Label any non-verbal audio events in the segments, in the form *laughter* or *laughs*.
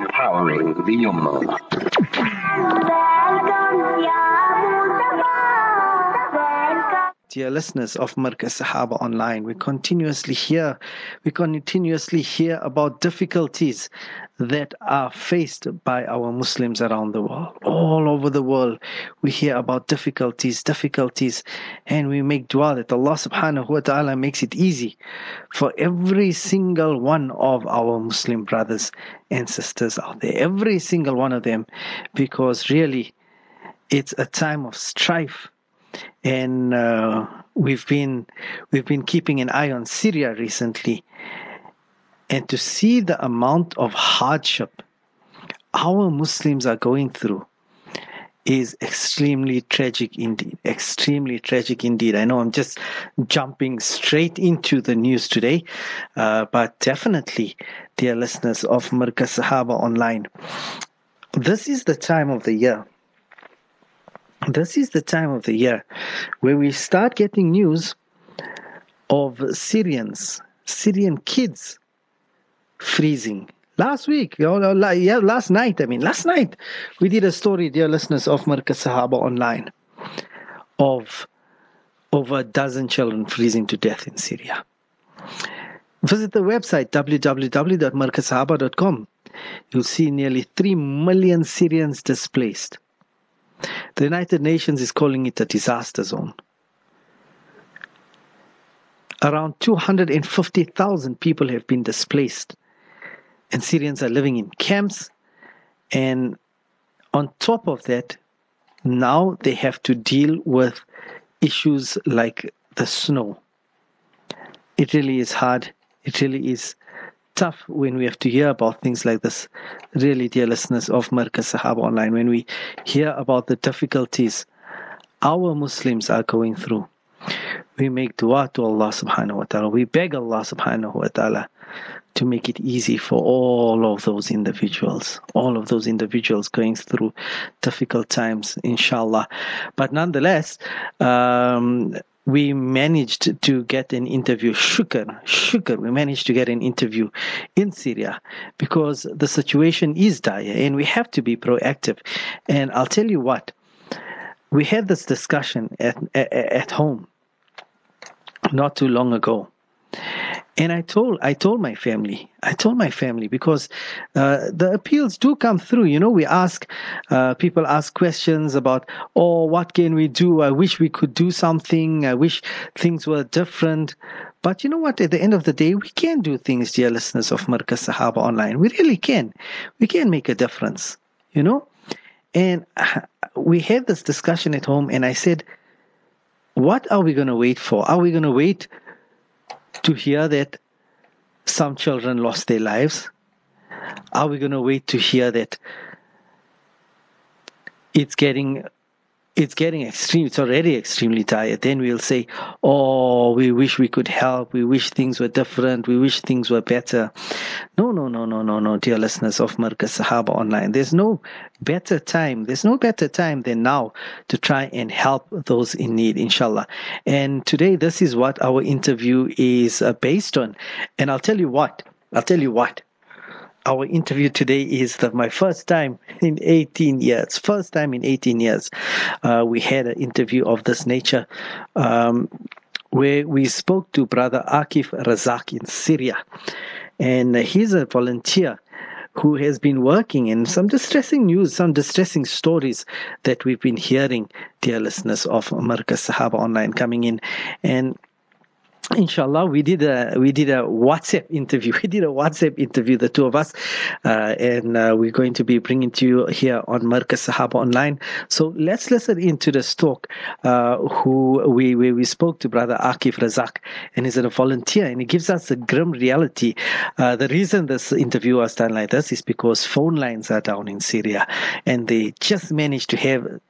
empowering the Ummah. Dear listeners of Markaz Sahaba Online, we continuously hear, we continuously hear about difficulties that are faced by our Muslims around the world. All over the world, we hear about difficulties, difficulties, and we make dua that Allah subhanahu wa ta'ala makes it easy for every single one of our Muslim brothers and sisters out there, every single one of them, because really it's a time of strife and uh, we've been we've been keeping an eye on Syria recently, and to see the amount of hardship our Muslims are going through is extremely tragic indeed. Extremely tragic indeed. I know I'm just jumping straight into the news today, uh, but definitely, dear listeners of Markaz Sahaba Online, this is the time of the year *laughs* this is the time of the year where we start getting news of Syrians, Syrian kids freezing. Last week, last night, I mean, last night, we did a story, dear listeners of Markaz Sahaba online, of over a dozen children freezing to death in Syria. Visit the website www.markazsahaba.com. You'll see nearly 3 million Syrians displaced. The United Nations is calling it a disaster zone. Around 250,000 people have been displaced, and Syrians are living in camps. And on top of that, now they have to deal with issues like the snow. It really is hard. It really is tough when we have to hear about things like this. Really, dear listeners of Markaz Sahaba Online, when we hear about the difficulties our Muslims are going through, we make dua to Allah subhanahu wa ta'ala. We beg Allah subhanahu wa ta'ala to make it easy for all of those individuals, all of those individuals going through difficult times, inshallah. But nonetheless, um, we managed to get an interview. Shukr, shukr, we managed to get an interview in Syria because the situation is dire and we have to be proactive. And I'll tell you what, we had this discussion at, at, at home not too long ago and I told I told my family I told my family because uh, the appeals do come through. You know we ask uh, people ask questions about oh what can we do? I wish we could do something. I wish things were different. But you know what? At the end of the day we can do things dear listeners of Markaz Sahaba online. We really can. We can make a difference you know? And we had this discussion at home and I said what are we going to wait for? Are we going to wait to hear that some children lost their lives? Are we going to wait to hear that it's getting it's getting extreme. It's already extremely tired. Then we'll say, "Oh, we wish we could help. We wish things were different. We wish things were better." No, no, no, no, no, no, dear listeners of Markaz Sahaba Online. There's no better time. There's no better time than now to try and help those in need, inshallah. And today, this is what our interview is uh, based on. And I'll tell you what. I'll tell you what our interview today is that my first time in 18 years. First time in 18 years, uh, we had an interview of this nature. Um, where we spoke to brother Akif Razak in Syria. And he's a volunteer who has been working in some distressing news, some distressing stories that we've been hearing, dear listeners of Markaz Sahaba Online coming in. And inshallah we did a we did a whatsapp interview. *laughs* We did a whatsapp interview the two of us uh, and uh, we're going to be bringing to you here on markaz sahaba online. So let's listen into this talk uh, who we where we spoke to brother akif razak and he's a volunteer and he gives us a grim reality. Uh, the reason this interview was done like this is because phone lines are down in syria and they just managed to have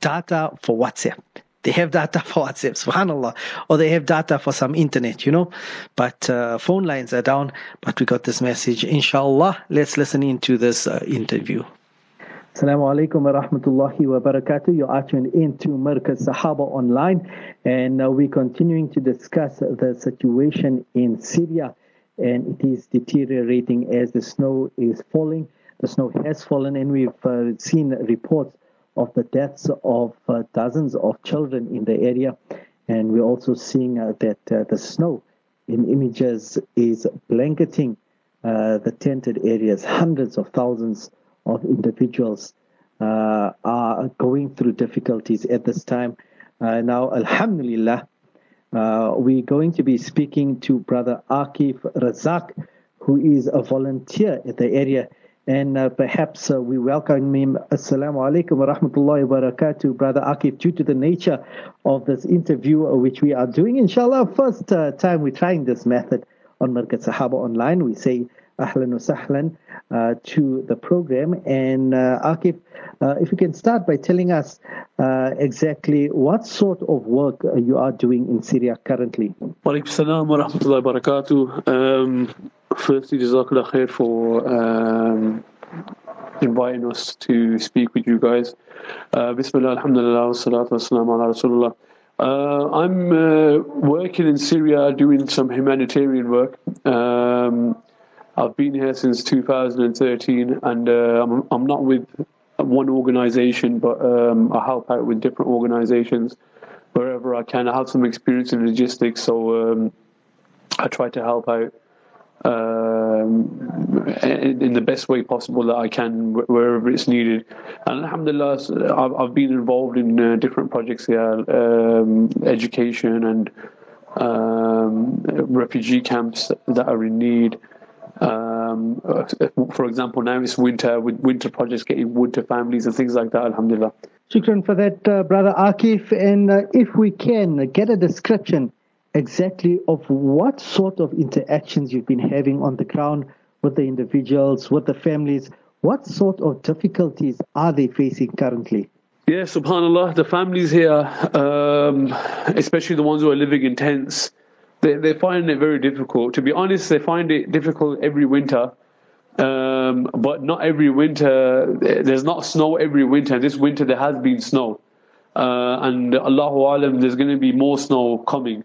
data for whatsapp they have data *laughs* for WhatsApp, subhanAllah, or they have data for some internet, you know. But uh, phone lines are down, but we got this message. Inshallah, let's listen into this uh, interview. Assalamu alaikum wa rahmatullahi wa barakatuh. You are tuned into Markaz Sahaba Online, and uh, we're continuing to discuss the situation in Syria, and it is deteriorating as the snow is falling. the snow has fallen, and we've uh, seen reports of the deaths of uh, dozens of children in the area. And we're also seeing uh, that uh, the snow in images is blanketing uh, the tented areas. Hundreds of thousands of individuals uh, are going through difficulties at this time. Uh, now, Alhamdulillah, we're going to be speaking to Brother Akif Razak, who is a volunteer at the area and uh, perhaps uh, we welcome him. Assalamu alaikum wa rahmatullahi wa barakatuh, Brother Akif. Due to the nature of this interview, uh, which we are doing, inshallah, first uh, time we're trying this method on Markaz Sahaba Online, we say ahlan wa sahlan uh, to the program. And uh, Akif, if you can start by telling us exactly what sort of work you are doing in Syria currently. Wa alaikum wa rahmatullahi wa barakatuh. Um, firstly, Jazakallah khair for um, inviting us to speak with you guys. Uh, Bismillah, alhamdulillah, wa salatu wa salam ala Rasulullah. Uh, I'm uh, working in Syria doing some humanitarian work. Um, I've been here since 2013 and uh, I'm, I'm not with one organization, but um, I help out with different organizations wherever I can. I have some experience in logistics, so um, I try to help out um, in the best way possible that I can wherever it's needed. And alhamdulillah, I've, I've been involved in uh, different projects here, um, education and um, refugee camps that are in need. Um, for example, now it's winter with winter projects getting wood to families and things like that. Alhamdulillah. Shukran for that, uh, brother Akif. And uh, if we can get a description exactly of what sort of interactions you've been having on the ground with the individuals, with the families. What sort of difficulties are they facing currently? Yeah, subhanAllah, the families here, um, especially the ones who are living in tents, they, they find it very difficult. To be honest, they find it difficult every winter. Um, but not every winter, there's not snow every winter. This winter there has been snow. Uh, and Allahu Alam, there's going to be more snow coming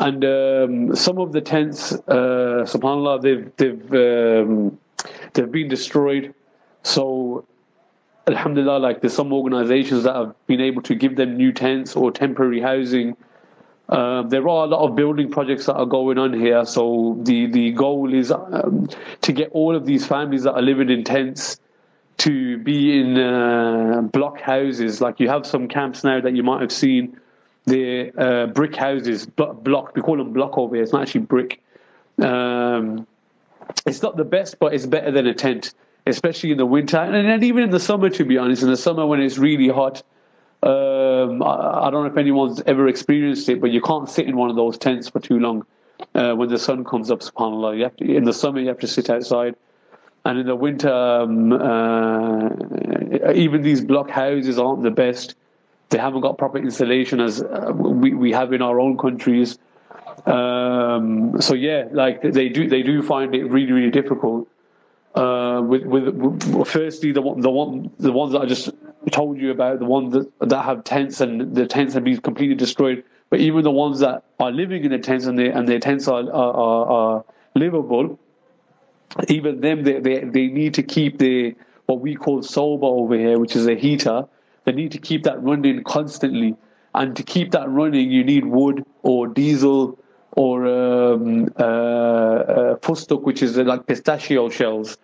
and um, some of the tents, uh, Subhanallah, they've they've um, they've been destroyed. So, Alhamdulillah, like there's some organisations that have been able to give them new tents or temporary housing. Uh, there are a lot of building projects that are going on here. So the the goal is um, to get all of these families that are living in tents to be in uh, block houses. Like you have some camps now that you might have seen the uh, brick houses, block. We call them block over here. It's not actually brick. Um, it's not the best, but it's better than a tent, especially in the winter and, and even in the summer. To be honest, in the summer when it's really hot, um, I, I, don't know if anyone's ever experienced it, but you can't sit in one of those tents for too long uh, when the sun comes up. Subhanallah, you have to, in the summer you have to sit outside, and in the winter, um, uh, even these block houses aren't the best. They haven't got proper insulation as uh, we, we have in our own countries. Um, so yeah, like they do they do find it really really difficult. Uh, with, with, with firstly the the one the ones that I just told you about the ones that that have tents and the tents have been completely destroyed. But even the ones that are living in the tents and they and their tents are are, are, are livable, even them they, they they need to keep the what we call soba over here, which is a heater. They need to keep that running constantly. And to keep that running, you need wood or diesel or um, uh, uh, fustuk, which is like pistachio shells,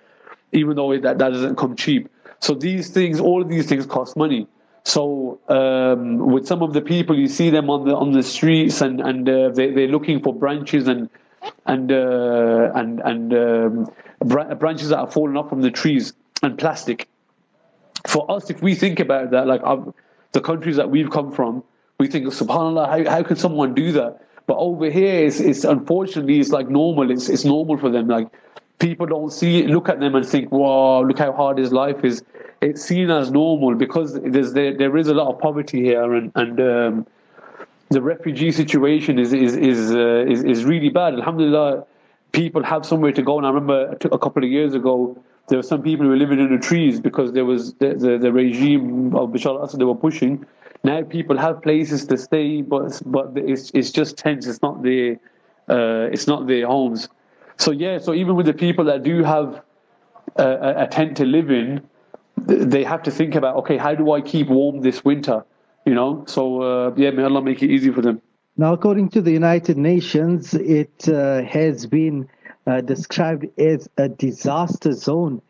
even though that, that doesn't come cheap. So these things, all of these things cost money. So um, with some of the people, you see them on the on the streets, and and uh, they they're looking for branches and and uh, and and um, branches that are fallen off from the trees and plastic for us, if we think about that, like the countries that we've come from, we think, subhanAllah, how, how can someone do that? But over here, it's, it's unfortunately, it's like normal. It's, it's normal for them. Like people don't see look at them and think, wow, look how hard his life is. It's seen as normal because there's, there, there is a lot of poverty here and, and, um, the refugee situation is, is, is, uh, is, is really bad. Alhamdulillah, people have somewhere to go. And I remember a couple of years ago, there were some people who were living in the trees because there was the, the, the regime of Bashar al-Assad they were pushing. Now people have places to stay, but but it's it's just tents. It's not their uh, it's not their homes. So yeah, so even with the people that do have a, a- tent to live in, they have to think about okay, how do I keep warm this winter? You know, so uh, yeah, may Allah make it easy for them. Now, according to the United Nations, it uh, has been uh, described as a disaster zone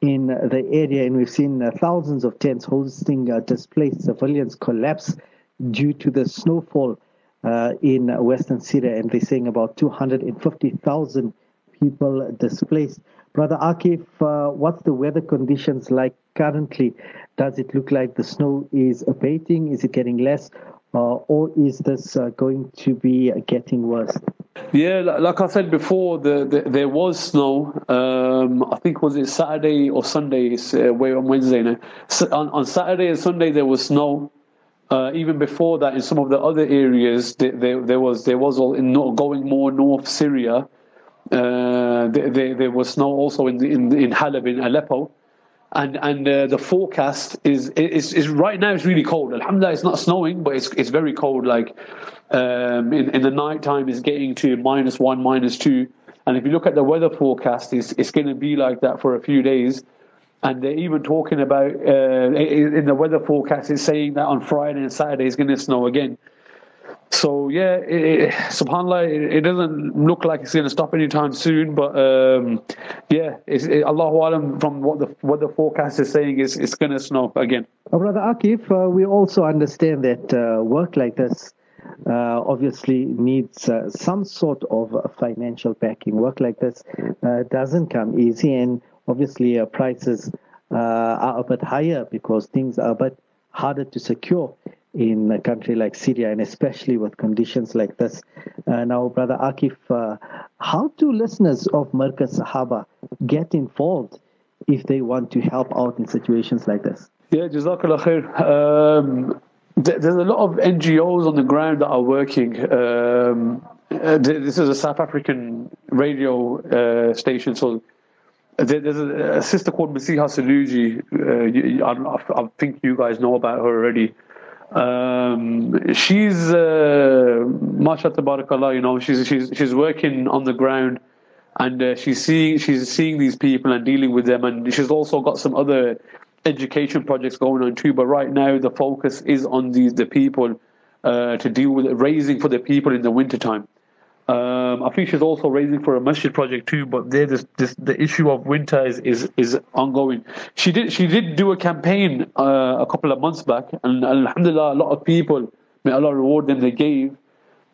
in the area, and we've seen uh, thousands of tents hosting uh, displaced civilians collapse due to the snowfall uh, in western Syria, and they're saying about 250,000 people displaced. Brother Akif, uh, what's the weather conditions like currently? Does it look like the snow is abating? Is it getting less? Uh, or is this uh, going to be getting worse? Yeah, like I said before, the, the there was snow. Um, I think was it Saturday or Sunday? Uh, way on Wednesday now. So on, on Saturday and Sunday there was snow. Uh, even before that, in some of the other areas, there, there, there was there was all in going more north Syria. Uh, there, there, there was snow also in in in Halab in Aleppo, and and uh, the forecast is is is right now it's really cold. Alhamdulillah, it's not snowing, but it's it's very cold. Like um, in in the night time, it's getting to minus one, minus two. And if you look at the weather forecast, it's it's going to be like that for a few days. And they're even talking about uh, in the weather forecast, it's saying that on Friday and Saturday it's going to snow again. So yeah, it, it, Subhanallah, it, it doesn't look like it's going to stop anytime soon. But um, yeah, it's, it, Allahu Alam from what the what the forecast is saying is it's going to snow again. Uh, Brother Akif, uh, we also understand that uh, work like this uh, obviously needs uh, some sort of financial backing. Work like this uh, doesn't come easy, and obviously uh, prices are a bit higher because things are a bit harder to secure in a country like Syria, and especially with conditions like this. Uh, now, Brother Akif, uh, how do listeners of Markaz Sahaba get involved if they want to help out in situations like this? Yeah, Jazakallah khair. Um, th- there's a lot of NGOs on the ground that are working. Um, uh, th- this is a South African radio uh, station, so there's a, sister called Masiha Saluji. Uh, I think you guys know about her already. Um, she's, uh, mashallah, tabarakallah, you know, she's, she's, she's working on the ground and uh, she's seeing, she's seeing these people and dealing with them. And she's also got some other education projects going on too. But right now the focus is on these, the people, uh, to deal with raising for the people in the wintertime. Um, I think she's also raising for a masjid project too, but there, this, this, the issue of winter is, is, is ongoing. She did, she did do a campaign, uh, a couple of months back, and alhamdulillah, a lot of people, may Allah reward them, they gave.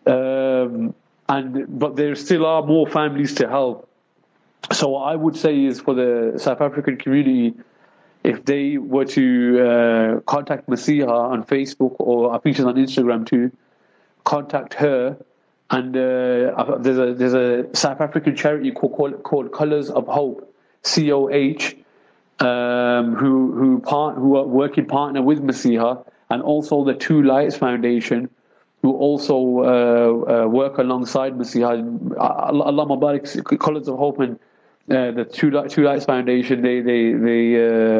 Um, and, but there still are more families to help. So what I would say is for the South African community, if they were to uh, contact Masiha on Facebook or she's on Instagram too, contact her. And uh, there's a there's a South African charity called called, called Colors of Hope, C O H, um, who who part who are working partner with Masiha, and also the Two Lights Foundation, who also uh, uh, work alongside Masiha. Allah Allah Mubarak, Colors of Hope and uh, the Two, Two Lights Foundation. They they they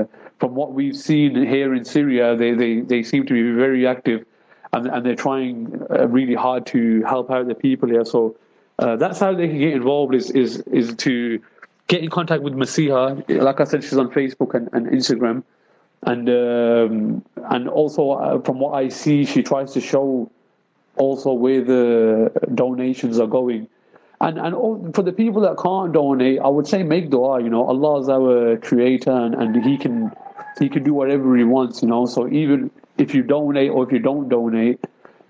uh, from what we've seen here in Syria, they they they seem to be very active and, and they're trying uh, really hard to help out the people here. So uh, that's how they can get involved is is is to get in contact with Masiha. Like I said, she's on Facebook and, and Instagram, and um, and also uh, from what I see, she tries to show also where the donations are going. And and all, for the people that can't donate, I would say make dua. You know, Allah is our creator, and, and He can He can do whatever He wants. You know, so even if you donate or if you don't donate,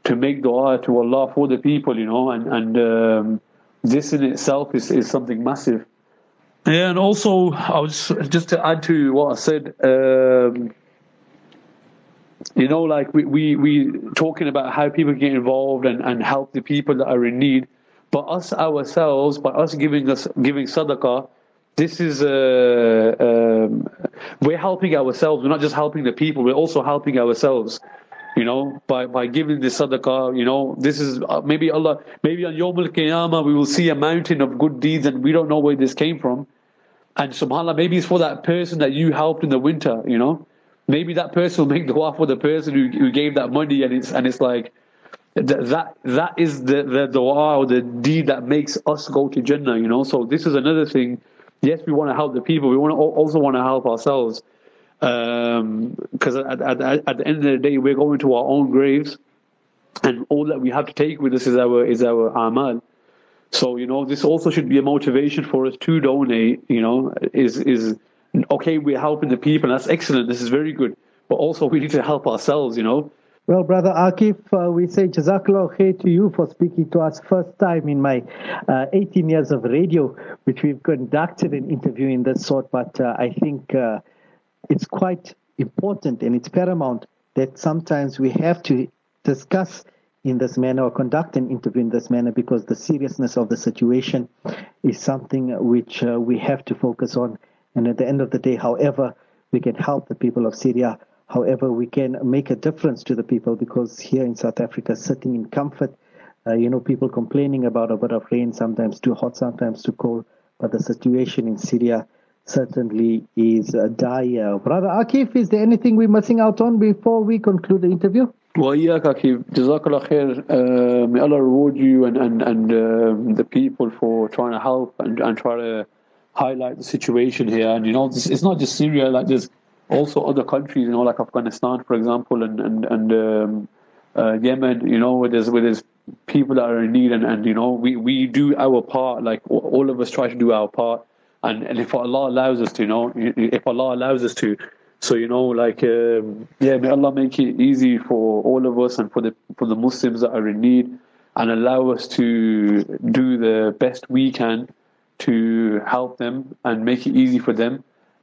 to make dua to Allah for the people, you know, and and um, this in itself is, is something massive. Yeah, and also I was just to add to what I said. Um, you know, like we, we we talking about how people get involved and, and help the people that are in need, but us ourselves, by us giving us giving sadaqah, this is uh, um, we're helping ourselves. We're not just helping the people; we're also helping ourselves. You know, by by giving the sadaqah. You know, this is uh, maybe Allah. Maybe on Yom Al Qiyamah we will see a mountain of good deeds, and we don't know where this came from. And Subhanallah, maybe it's for that person that you helped in the winter. You know, maybe that person will make dua for the person who, who gave that money, and it's and it's like that that is the the dua or the deed that makes us go to Jannah. You know, so this is another thing yes, we want to help the people. We want to also want to help ourselves. Because um, at, at, at the end of the day, we're going to our own graves, and all that we have to take with us is our is our amal. So you know, this also should be a motivation for us to donate. You know, is is okay. We're helping the people. That's excellent. This is very good. But also, we need to help ourselves. You know. Well, Brother Akif, uh, we say Jazakallah khair to you for speaking to us first time in my uh, 18 years of radio, which we've conducted an interview in this sort. But uh, I think uh, it's quite important and it's paramount that sometimes we have to discuss in this manner or conduct an interview in this manner because the seriousness of the situation is something which uh, we have to focus on. And at the end of the day, however, we can help the people of Syria, however, we can make a difference to the people because here in South Africa, sitting in comfort, uh, you know, people complaining about a bit of rain, sometimes too hot, sometimes too cold, but the situation in Syria certainly is uh, dire. Brother Akif, is there anything we're missing out on before we conclude the interview? وإياك أكيد جزاك الله خير uh, may Allah reward you and and and um, the people for trying to help and and try to highlight the situation here and you know this, it's not just Syria like there's also other countries you know like Afghanistan for example and and and um, uh, Yemen you know where there's where there's people that are in need and and you know we we do our part like all of us try to do our part and and if Allah allows us to you know if Allah allows us to so you know, like um, yeah, may Allah make it easy for all of us and for the for the Muslims that are in need, and allow us to do the best we can to help them and make it easy for them.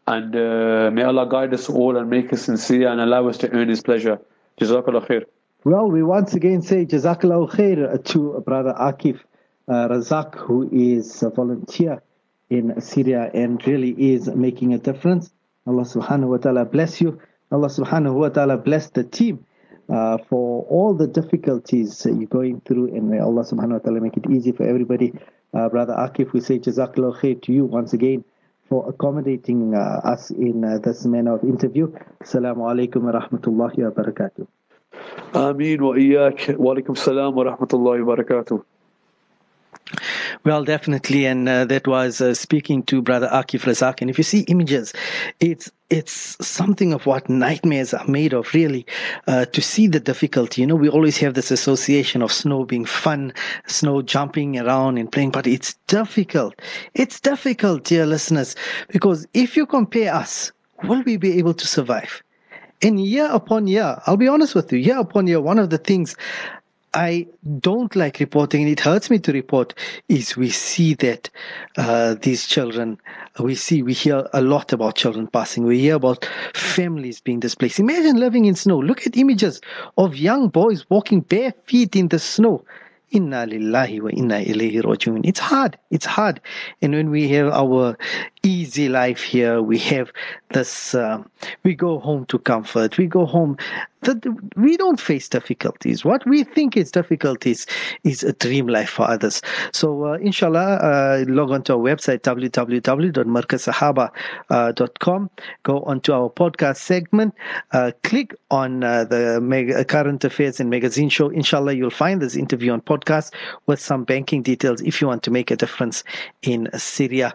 And uh, may Allah guide us all and make us sincere and allow us to earn His pleasure. Jazakallah khair. Well, we once again say Jazakallah khair to Brother Akif uh, Razak, who is a volunteer in Syria and really is making a difference. Allah subhanahu wa ta'ala bless you. Allah subhanahu wa ta'ala bless the team uh, for all the difficulties you're going through and may Allah subhanahu wa ta'ala make it easy for everybody. Uh, Brother Akif, we say Jazakallah khair to you once again for accommodating uh, us in uh, this manner of interview. Assalamu alaikum wa rahmatullahi wa barakatuh. Ameen wa iyak. Wa alaikum salam wa rahmatullahi wa barakatuh. Well, definitely, and uh, that was uh, speaking to Brother Akif Razak. And if you see images, it's it's something of what nightmares are made of. Really, uh, to see the difficulty. You know, we always have this association of snow being fun, snow jumping around and playing, but it's difficult. It's difficult, dear listeners, because if you compare us, will we be able to survive? And year upon year, I'll be honest with you, year upon year, one of the things I don't like reporting, and it hurts me to report, is we see that uh, these children, we see, we hear a lot about children passing. We hear about families being displaced. Imagine living in snow. Look at images of young boys walking bare feet in the snow. Inna lillahi wa inna ilayhi rajiun. It's hard. It's hard. And when we have our easy life here, we have this, uh, we go home to comfort. We go home that we don't face difficulties. What we think is difficulties is a dream life for others. So, uh, inshallah, uh, log on to our website, www.markazsahaba.com. Go onto our podcast segment, uh, click on uh, the current affairs and magazine show. Inshallah, you'll find this interview on podcast with some banking details if you want to make a difference in Syria.